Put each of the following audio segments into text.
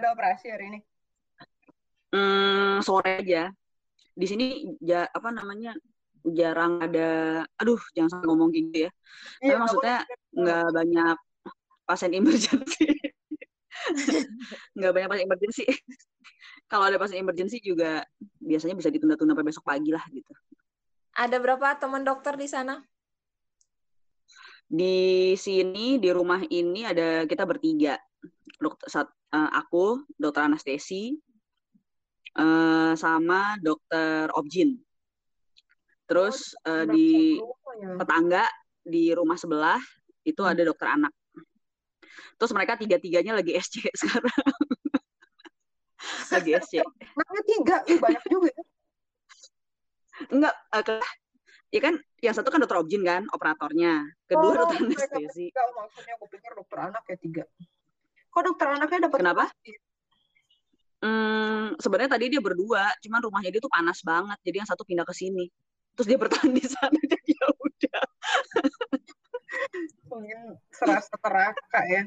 ada operasi hari ini? Hmm, sore aja. Di sini ja, apa namanya jarang ada. Aduh, jangan sampai ngomong gitu ya. Tapi Iya, maksudnya kamu- nggak banyak pasien emergency. nggak banyak pasien emergency. Kalau ada pasien emergency juga biasanya bisa ditunda-tunda sampai besok pagi lah gitu. Ada berapa teman dokter di sana? Di sini di rumah ini ada kita bertiga. Dokter eh, aku, dokter anestesi, eh, sama dokter objin. Terus Berapa di rumah ya? tetangga di rumah sebelah itu ada dokter anak. Terus mereka tiga-tiganya lagi SC sekarang. lagi SC. Anaknya tiga, ih banyak juga ya. Enggak, ke- ya kan yang satu kan dokter objin kan, operatornya. Kedua Oh, dokter anestesi. Oh, maksudnya aku pikir dokter anak ya tiga. Kok dokter anaknya dapat Kenapa? Hmm, sebenarnya tadi dia berdua, cuman rumahnya dia tuh panas banget. Jadi yang satu pindah ke sini. Terus dia bertahan di sana jadi ya udah. Mungkin serasa teraka ya.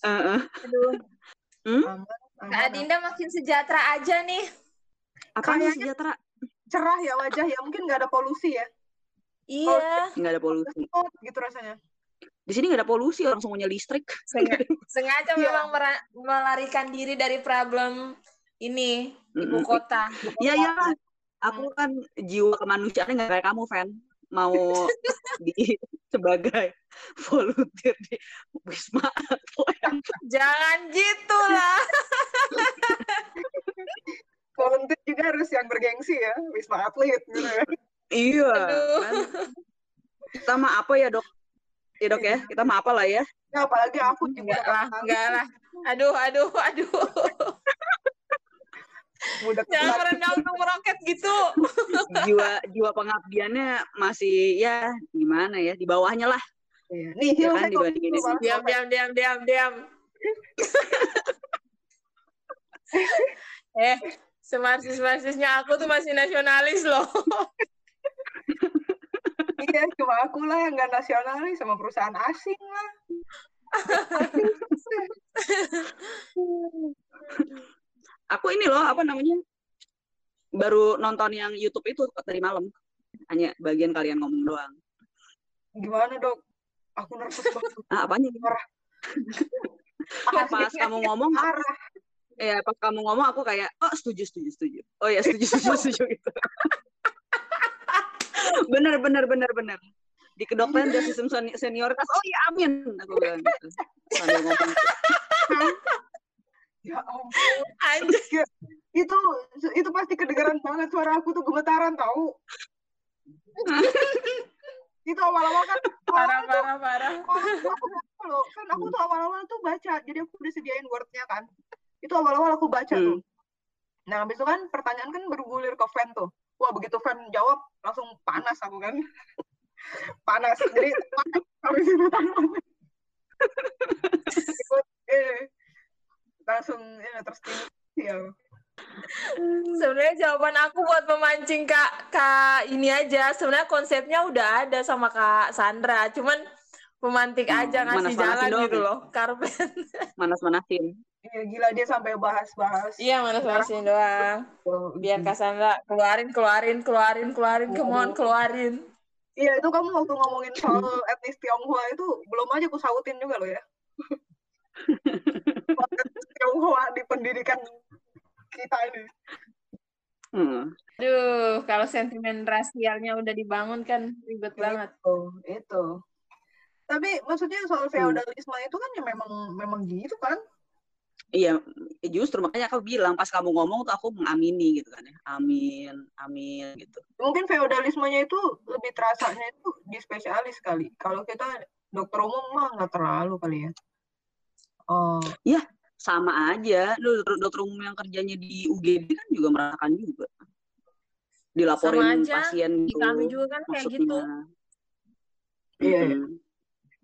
Heeh. Aduh, Hmm? Aman, Kak. Adinda makin sejahtera aja nih. Kayaknya- sih sejahtera? Cerah ya wajah ya, mungkin nggak ada polusi ya. Iya, Nggak ada polusi. Oh, gitu rasanya. Di sini nggak ada polusi, orang semuanya listrik. sengaja, sengaja Iya. memang mera- melarikan diri dari problem ini ibu kota. Iya iya lah. Aku kan jiwa kemanusiaannya nggak kayak kamu, Fan. Mau di sebagai volunteer di Wisma Atlet. Jangan gitu lah. Volunteer juga harus yang bergengsi ya, Wisma Atlet gitu ya. Iya. Aduh. Kan? Mah apa ya dok? Ya dok ya, kita mah apa lah ya? Ya, apalagi aku juga Enggak lah, enggak lah. Aduh, aduh, aduh. udah Jangan merendah untuk meroket gitu. Jiwa jiwa pengabdiannya masih ya gimana ya di bawahnya lah. Iya. Nih, Ya kan, dibandingin Diam, Bang. diam, diam, diam, diam. eh, semarsis-marsisnya aku tuh masih nasionalis loh. Iya, cuma aku lah yang nggak nasionalis sama perusahaan asing lah. Aku ini loh apa namanya? Baru nonton yang YouTube itu tadi malam. Hanya bagian kalian ngomong doang. Gimana dok? Aku nervous banget. Ah, apanya? Parah. Pas kamu ngomong, Parah. ya pas kamu ngomong aku kayak oh setuju setuju setuju. Oh ya setuju setuju setuju gitu. bener bener bener bener. Di kedokteran dia sistem seni- senioritas. Oh iya amin. Aku bilang gitu. Sambil ngomong. Ya ampun. Anjir. Itu itu pasti kedengeran banget suara aku tuh gemetaran tahu. itu awal-awal kan Parah, awal-awal tuh parah, parah. aku loh kan aku tuh awal-awal tuh baca jadi aku udah sediain wordnya kan itu awal-awal aku baca Hmm. tuh nah habis itu kan pertanyaan kan bergulir ke fan tuh wah begitu fan jawab langsung panas aku kan panas jadi panas habis itu langsung ya, terstimulasi ya Sebenarnya jawaban aku buat memancing Kak Kak ini aja. Sebenarnya konsepnya udah ada sama Kak Sandra, cuman memantik Hmm, aja ngasih manas-manasin jalan gitu loh. Karpet. Manas-manasin. Iya gila dia sampai bahas-bahas. Iya, manas-manasin doang. Oh, Biar gitu. Kak Sandra keluarin, keluarin, keluarin, keluarin, come on, keluarin. Iya itu kamu waktu ngomongin soal etnis Tionghoa itu belum aja aku sautin juga loh ya. Tionghoa di pendidikan kita ini. Hmm. Aduh, kalau sentimen rasialnya udah dibangun kan ribet banget. Itu, itu. Tapi maksudnya soal feodalisme itu kan ya memang memang gitu kan? Iya, justru makanya aku bilang pas kamu ngomong tuh aku mengamini gitu kan ya. Amin, amin gitu. Mungkin feodalismenya itu lebih terasanya itu di spesialis kali. Kalau kita dokter umum mah nggak terlalu kali ya. Oh, Sama aja, Lu dokter, dokter umum yang kerjanya di UGD kan juga merasakan juga. Dilaporin Sama aja, pasien Di tuh, kami juga kan kayak gitu. maksudnya. Iya, iya. Mm-mm.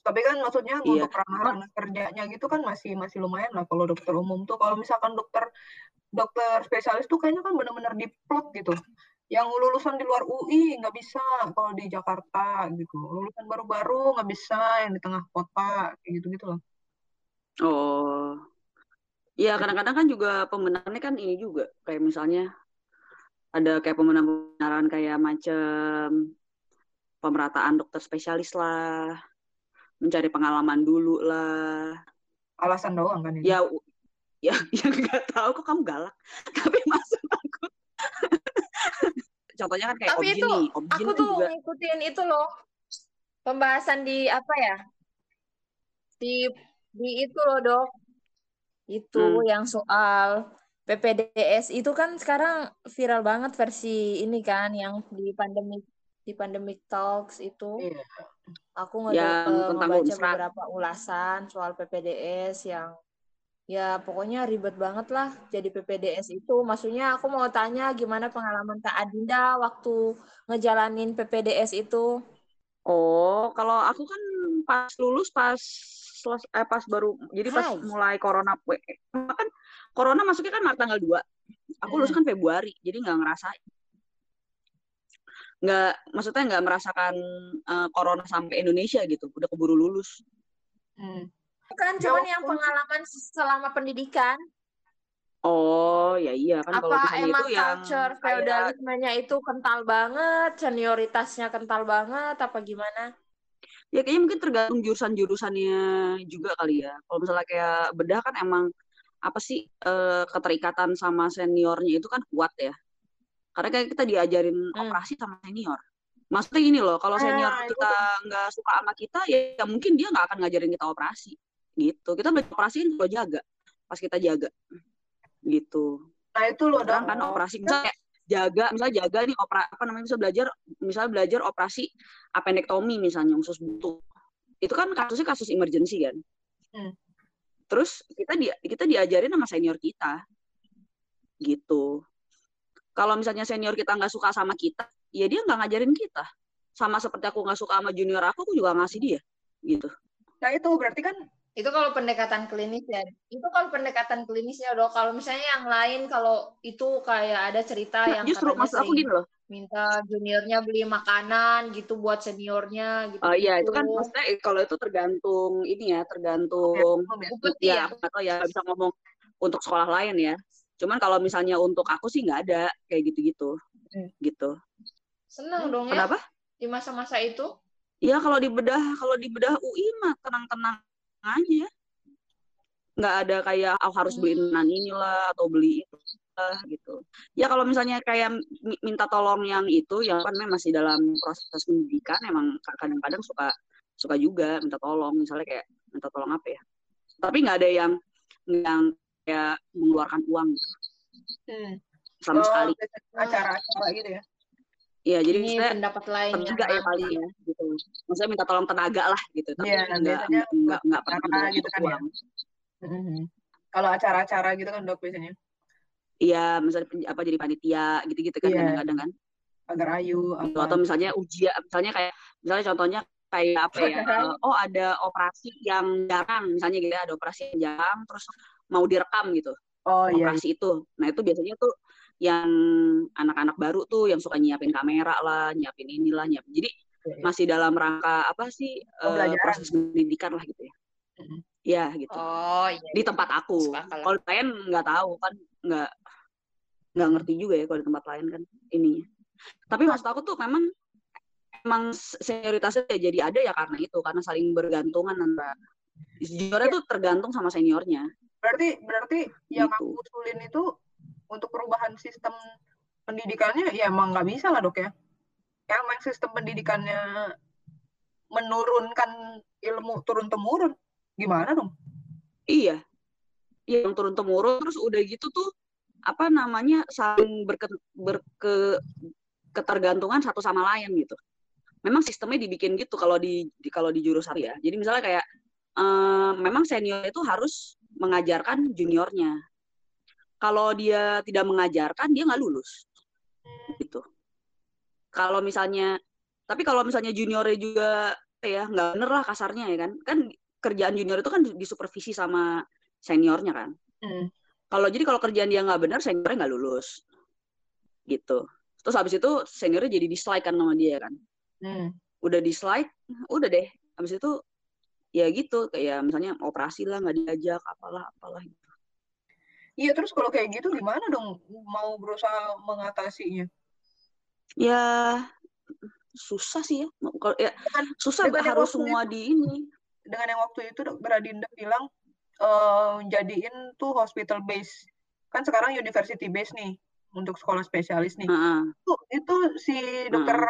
Tapi kan maksudnya Iya. untuk ranah-ranah kerjanya gitu kan masih masih lumayan lah kalau dokter umum tuh. Kalau misalkan dokter dokter spesialis tuh kayaknya kan benar-benar diplot gitu. Yang lulusan di luar UI nggak bisa kalau di Jakarta gitu. Lulusan baru-baru nggak bisa yang di tengah kota kayak gitu-gitu loh. Oh, Iya, kadang-kadang kan juga pembenarannya kan ini juga kayak misalnya ada kayak pembenaran kayak macam pemerataan dokter spesialis lah, mencari pengalaman dulu lah. Alasan doang kan ini. Ya, ya, ya nggak tahu kok kamu galak, tapi maksud aku. Contohnya kan kayak Tapi itu nih, Objin aku kan tuh juga ngikutin itu loh pembahasan di apa ya di di itu loh dok itu Hmm. yang soal PPDS itu kan sekarang viral banget versi ini kan yang di pandemic di pandemic talks itu Iya. Aku ngede- yang eh, tentang ngebaca Unsra. beberapa ulasan soal PPDS yang ya pokoknya ribet banget lah jadi PPDS itu maksudnya aku mau tanya gimana pengalaman Kak Adinda waktu ngejalanin PPDS itu Oh, kalau aku kan pas lulus pas seles- eh, pas baru jadi pas Hai. mulai corona kan corona masuknya kan Maret tanggal 2. Aku lulus kan Februari, jadi nggak ngerasain. Nggak maksudnya nggak merasakan eh, corona sampai Indonesia gitu. Udah keburu lulus. Hmm. kan Ya, cuman yang pengalaman selama pendidikan Oh, ya iya kan kalau apa misalnya emang itu yang culture kayak feudalismenya itu kental banget senioritasnya kental banget apa gimana ya kayaknya mungkin tergantung jurusan-jurusannya juga kali ya. Kalau misalnya kayak bedah kan emang apa sih eh, keterikatan sama seniornya itu kan kuat ya. Karena kayak kita diajarin Hmm. operasi sama senior. Maksudnya gini loh, kalau senior Ah, kita nggak suka sama kita, ya, ya mungkin dia nggak akan ngajarin kita operasi. Gitu. Kita belajar operasi kan kalau jaga, pas kita jaga. Gitu. Nah itu loh. Sekarang kan operasi misalnya kayak jaga, misalnya jaga nih opera apa namanya bisa belajar, misalnya belajar operasi appendektomi misalnya usus buntu. Itu kan kasusnya kasus emergency kan. Hmm. Terus kita di, kita diajarin sama senior kita. Gitu. Kalau misalnya senior kita nggak suka sama kita, ya dia nggak ngajarin kita. Sama seperti aku nggak suka sama junior aku, aku juga ngasih dia. Gitu. Nah itu berarti kan itu kalau pendekatan klinis ya itu kalau pendekatan klinisnya dok kalau misalnya yang lain kalau itu kayak ada cerita Nah, yang justru maksud aku gini loh. minta juniornya beli makanan gitu buat seniornya gitu Oh iya, itu kan maksudnya eh, kalau itu tergantung ini ya, tergantung ya. ya ya aku nggak tahu ya bisa ngomong untuk sekolah lain ya cuman kalau misalnya untuk aku sih nggak ada kayak gitu-gitu. Hmm. gitu. Seneng dong ya kenapa? di masa-masa itu. Ya kalau di bedah kalau di bedah UI mah tenang-tenang aja. Nggak ada kayak oh, harus beli Hmm. nan inilah atau beli itu lah gitu. Ya kalau misalnya kayak mi- minta tolong yang itu yang kan memang masih dalam proses pendidikan emang kadang-kadang suka suka juga minta tolong. Misalnya kayak minta tolong apa ya? Tapi nggak ada yang yang kayak mengeluarkan uang gitu, Hmm. sama Oh, sekali acara-acara gitu ya. Iya, jadi ini pendapat lain tenaga ya paling ya gitu. Maksudnya minta tolong tenaga lah gitu. Tapi Iya, nggak biasanya nggak nggak nggak pernah gitu kan ya. uang. Mhm. Kalau acara-acara gitu kan dok biasanya Iya, misalnya apa jadi panitia gitu-gitu kan Iya. kadang-kadang kan. agar ayu Gitu. apa. Atau misalnya ujian, misalnya kayak misalnya contohnya kayak apa ya? eh, oh ada operasi yang jarang, misalnya gitu ya, ada operasi yang jarang terus mau direkam gitu. Oh iya. Operasi itu. Nah, itu biasanya tuh yang anak-anak baru tuh yang suka nyiapin kamera lah, nyiapin inilah, nyiapin. Jadi Iya, iya. masih dalam rangka apa sih eh, Pembelajaran. proses pendidikan lah gitu ya. Mhm. Ya gitu. oh iya Di tempat aku. Kalau lain nggak tahu kan nggak nggak ngerti juga ya kalau di tempat lain kan ininya. Tapi maksud aku tuh memang emang senioritasnya ya jadi ada ya karena itu karena saling bergantungan antara juniornya tuh tergantung sama seniornya. Berarti berarti yang Gitu. aku usulin itu untuk perubahan sistem pendidikannya ya emang nggak bisa lah dok ya. Ya emang sistem pendidikannya menurunkan ilmu turun temurun. Gimana dong? Iya. Iya, yang turun temurun terus udah gitu tuh apa namanya saling berke, berke ketergantungan satu sama lain gitu. Memang sistemnya dibikin gitu kalau di, di kalau di jurusan ya. Jadi misalnya kayak eh, memang senior itu harus mengajarkan juniornya. Kalau dia tidak mengajarkan dia nggak lulus. Gitu. Kalau misalnya tapi kalau misalnya juniornya juga ya nggak bener lah kasarnya ya kan. Kan kerjaan junior itu kan disupervisi sama seniornya kan. Hmm. Kalau jadi kalau kerjaan dia nggak benar, seniornya nggak lulus, gitu. Terus habis itu seniornya jadi dislike kan sama dia kan. Hmm. Udah dislike, udah deh. Habis itu ya gitu kayak misalnya operasi lah nggak diajak, apalah apalah gitu. Iya, terus kalau kayak gitu gimana dong mau berusaha mengatasinya? Ya susah sih ya. Kalau ya Dengan, susah dengan harus semua itu, di ini. dengan yang waktu itu dokter Adinda bilang eh, jadiin tuh hospital base. Kan sekarang university base nih untuk sekolah spesialis nih. Heeh. Itu, itu si dokter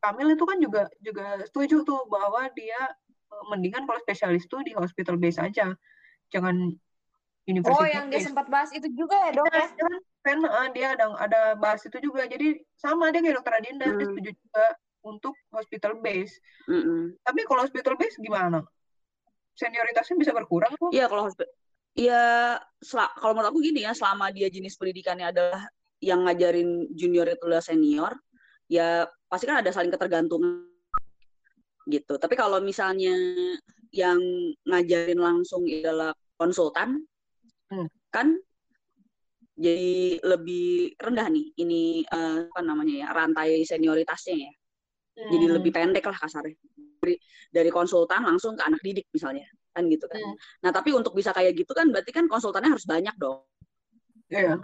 Kamil itu kan juga juga setuju tuh bahwa dia eh, mendingan kalau spesialis tuh di hospital base aja. Jangan Oh, university yang dia base. sempat bahas itu juga ya, Dok Iya, ya? kan, kan eh, dia ada ada bahas itu juga. Jadi sama dia kayak dokter Adinda, dia Hmm. setuju juga untuk hospital base. Mm-mm. Tapi kalau hospital base gimana? Senioritasnya bisa berkurang kok? Iya kalau hospi- ya kalau menurut aku gini ya selama dia jenis pendidikannya adalah yang ngajarin junior itu adalah senior ya pasti kan ada saling ketergantungan gitu tapi kalau misalnya yang ngajarin langsung adalah konsultan Hmm. kan jadi lebih rendah nih ini eh, apa namanya ya rantai senioritasnya ya jadi Hmm. lebih pendek lah kasarnya dari, dari konsultan langsung ke anak didik misalnya kan gitu kan Hmm. nah tapi untuk bisa kayak gitu kan berarti kan konsultannya harus banyak dong Iya.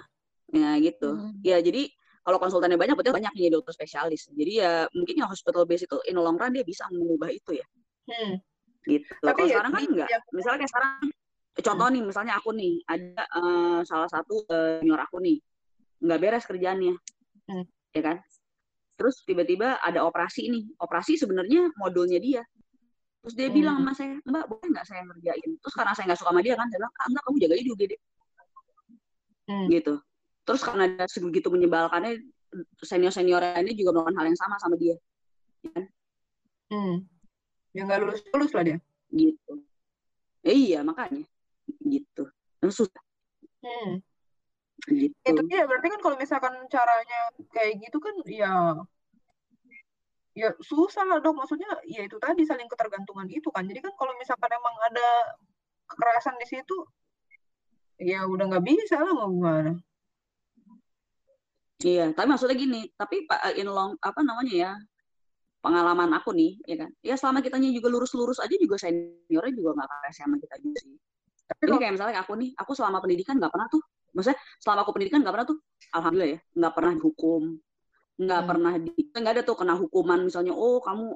ya gitu Hmm. ya jadi kalau konsultannya banyak berarti banyak nih dokter spesialis. Jadi ya mungkin ya hospital base itu in the long run dia bisa mengubah itu ya. Hmm. gitu. Tapi kalau ya sekarang kan enggak. yang- misalnya kayak sekarang contoh nih misalnya aku nih ada eh, salah satu senior aku nih. Nggak beres kerjaannya. Hmm. ya kan? Terus tiba-tiba ada operasi nih. Operasi sebenarnya modulnya dia. Terus dia Hmm. bilang sama saya mbak boleh nggak saya ngerjain? Terus karena saya nggak suka sama dia kan saya bilang ah, enggak kamu jaga di UGD Hmm. gitu terus karena dia sebegitu menyebalkannya senior senior ini juga melakukan hal yang sama sama dia Hmm. Ya nggak lulus lulus lah dia. gitu Ya iya makanya gitu susah Hmm. gitu Itu dia berarti kan kalau misalkan caranya kayak gitu kan ya ya susah lah dok. Maksudnya ya itu tadi saling ketergantungan itu kan. Jadi kan kalau misalkan emang ada kekerasan di situ ya udah nggak bisa lah mau gimana. Iya, tapi maksudnya gini, tapi Pak in long apa namanya ya? Pengalaman aku nih, ya kan. Ya selama kitanya juga lurus-lurus aja juga seniornya juga nggak kayak sama kita juga sih. Tapi Ini kayak misalnya aku nih, aku selama pendidikan nggak pernah tuh, maksudnya selama aku pendidikan nggak pernah tuh, alhamdulillah ya, nggak pernah dihukum, nggak Hmm. pernah di, nggak ada tuh kena hukuman misalnya, oh kamu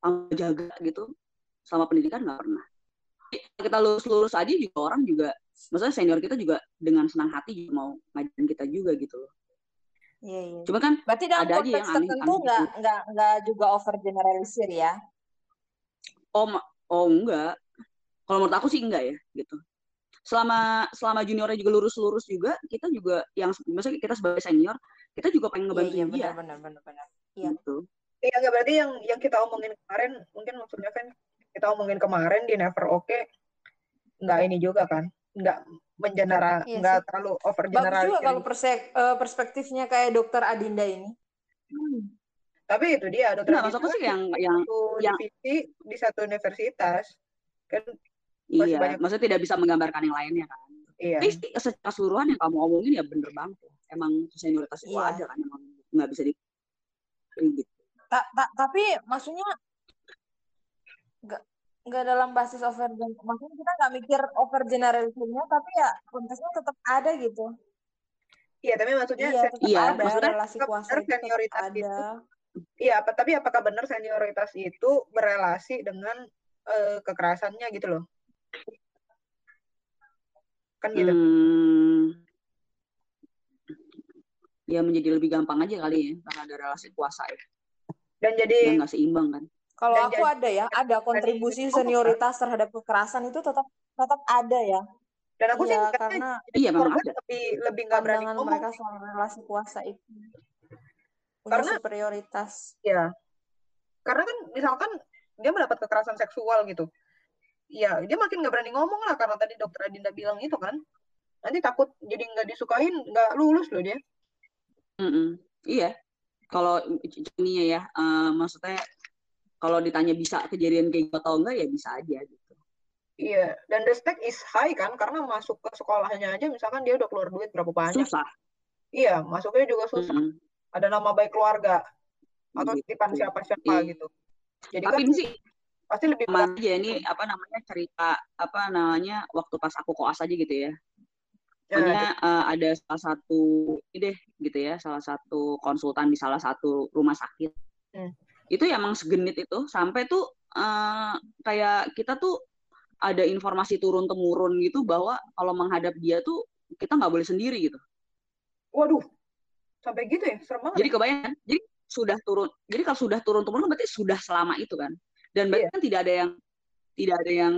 kamu jaga gitu. Selama pendidikan nggak pernah. Jadi, Kita lurus-lurus aja juga orang juga, maksudnya senior kita juga dengan senang hati juga mau ngajarin kita juga gitu loh. Iya, iya. Cuma kan Berarti dalam ada aja yang konteks aneh- tertentu aneh nggak gitu. nggak nggak juga over generalisir ya? Oh, oh enggak. Kalau menurut aku sih enggak ya, gitu. Selama selama juniornya juga lurus-lurus juga, kita juga yang maksudnya kita sebagai senior, kita juga pengen Iya, ngebantuin iya dia, benar benar benar benar. Iya. gitu. Iya nggak berarti yang yang kita omongin kemarin mungkin maksudnya kan kita omongin kemarin di Never Oke nggak ini juga kan nggak mengenera Iya nggak sih. terlalu over Bagus juga kalau persek- eh, perspektifnya kayak dokter Adinda ini. Tapi itu dia dokter maksud aku sih yang yang yang- divisi di satu universitas kan Masih iya, banyak- maksudnya tidak bisa menggambarkan yang lainnya kan. iya Tapi secara keseluruhan yang kamu omongin ya bener banget. Emang senioritas itu Iya. ada kan, emang nggak bisa di gitu. Ta- ta- tapi maksudnya nggak nggak dalam basis over gen- maksudnya kita nggak mikir over generalisirnya tapi ya konteksnya tetap ada gitu. Iya tapi maksudnya iya tetap Iya, ada maksudnya relasi tetap kuasa benar itu senioritas ada. itu. Iya apa tapi apakah benar senioritas itu berelasi dengan eh, kekerasannya gitu loh? Kan gitu. Hmm, ya menjadi lebih gampang aja kali ya, karena ada relasi kuasa ya, dan jadi yang nggak seimbang kan. Kalau aku jadi- ada ya ada kontribusi senioritas terhadap kekerasan itu tetap tetap ada ya. Dan aku sih iya karena Iya, memang korban ada. lebih lebih nggak berani ngomong. mereka soal relasi kuasa itu. Punya Karena- superioritas. Ya karena kan misalkan dia mendapat kekerasan seksual gitu. Ya dia makin nggak berani ngomong lah karena tadi dokter Adinda bilang itu kan. Nanti takut jadi nggak disukain nggak lulus loh dia. Mm-mm. Iya, kalau ininya ya, eh, maksudnya kalau ditanya bisa kejadian kayak gitu atau enggak ya bisa aja gitu. iya dan the stake is high kan karena masuk ke sekolahnya aja misalkan dia udah keluar duit berapa banyak Susah. iya masuknya juga susah Mm-mm. ada nama baik keluarga atau Gitu. titipan siapa-siapa Iya. gitu jadi Tapi kan ini sih pasti lebih berat aja ini apa namanya cerita apa namanya waktu pas aku koas aja gitu ya. Pokoknya uh, ada salah satu ini deh gitu ya, salah satu konsultan di salah satu rumah sakit. Hmm. Itu ya emang segenit itu sampai tuh uh, kayak kita tuh ada informasi turun temurun gitu bahwa kalau menghadap dia tuh kita nggak boleh sendiri gitu. Waduh, sampai gitu ya, serem banget. Jadi kebayang, jadi sudah turun. Jadi kalau sudah turun temurun berarti sudah selama itu kan. Dan berarti yeah. kan tidak ada yang tidak ada yang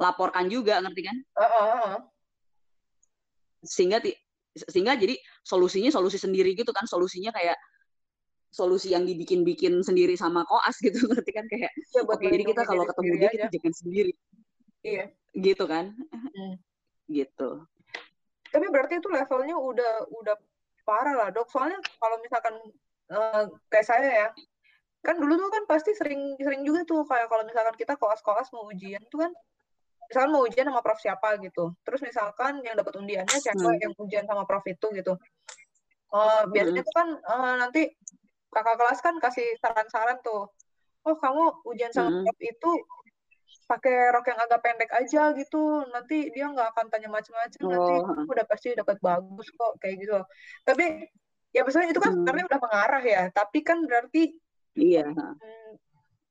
laporkan juga ngerti kan uh, uh, uh. sehingga sehingga jadi solusinya solusi sendiri gitu kan solusinya kayak solusi yang dibikin-bikin sendiri sama koas gitu ngerti kan? Kayak ya, oke okay, jadi kita kalau ketemu dia kita jangan sendiri. Iya. Gitu kan? Hmm. gitu. Tapi berarti itu levelnya udah udah parah lah dok. Soalnya kalau misalkan uh, kayak saya ya kan dulu tuh kan pasti sering sering juga tuh kayak kalau misalkan kita koas-koas mau ujian tuh kan misalkan mau ujian sama prof siapa gitu. Terus misalkan yang dapat undiannya siapa hmm. yang ujian sama prof itu gitu. Uh, biasanya hmm. tuh kan uh, nanti kakak kelas kan kasih saran-saran tuh oh kamu ujian sama hmm. prof itu pakai rok yang agak pendek aja gitu nanti dia nggak akan tanya macam-macam oh. nanti udah pasti dapat bagus kok kayak gitu tapi ya misalnya itu kan hmm. sebenarnya udah mengarah ya tapi kan berarti iya hmm,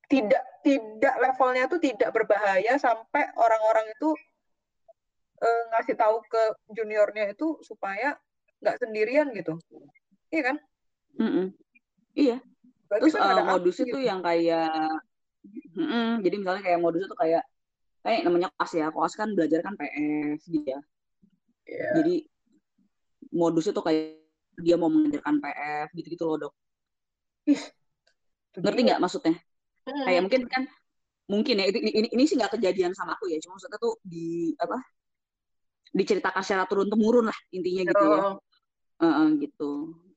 tidak tidak levelnya tuh tidak berbahaya sampai orang-orang itu uh, ngasih tahu ke juniornya itu supaya nggak sendirian gitu iya kan mm -mm. Iya. Berarti terus kan uh, modus itu gitu. yang kayak mm -mm, jadi misalnya kayak modus itu kayak kayak namanya kelas ya kelas kan belajar kan PS dia yeah. jadi modus itu kayak dia mau mengajarkan PF gitu-gitu loh dok. Ih, ngerti nggak maksudnya? Hmm. kayak mungkin kan mungkin ya ini, ini, ini sih nggak kejadian sama aku ya cuma maksudnya tuh di apa diceritakan secara turun temurun lah intinya gitu ya. Uh, uh, gitu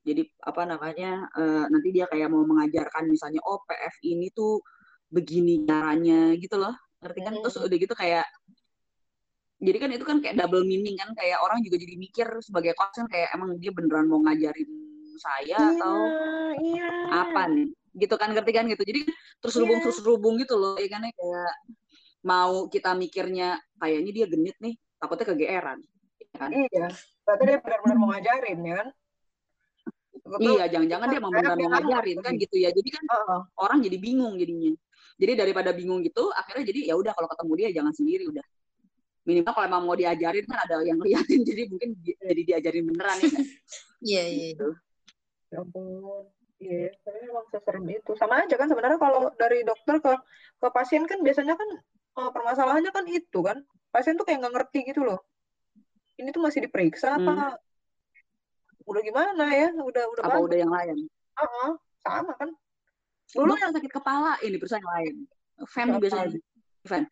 jadi apa namanya uh, nanti dia kayak mau mengajarkan misalnya oh PF ini tuh begini caranya gitu loh. Ngerti kan? Terus udah gitu kayak jadi kan itu kan kayak double meaning kan kayak orang juga jadi mikir sebagai konsen kayak emang dia beneran mau ngajarin saya iya, atau iya. apa nih? Gitu kan ngerti kan gitu? Jadi terus rubung yeah. terus rubung gitu loh ya kan? Ya kayak mau kita mikirnya kayaknya dia genit nih takutnya kegeeran ya kan? iya. Berarti dia benar-benar mau ngajarin ya kan iya jangan-jangan dia benar mau ngajarin kan gitu ya jadi kan uh -uh. orang jadi bingung jadinya jadi daripada bingung gitu akhirnya jadi ya udah kalau ketemu dia jangan sendiri udah minimal kalau emang mau diajarin kan ada yang liatin jadi mungkin jadi diajarin beneran ya kan iya iya gitu. ya ampun Iya, tapi memang seserem itu. Sama aja kan sebenarnya kalau dari dokter ke ke pasien kan biasanya kan uh, permasalahannya kan itu kan. Pasien tuh kayak nggak ngerti gitu loh. Ini tuh masih diperiksa hmm. apa udah gimana ya? Udah udah apa udah yang lain? Uh -huh. sama kan. Dulu yang sakit kepala ini perusahaan yang lain. Fan biasanya. fan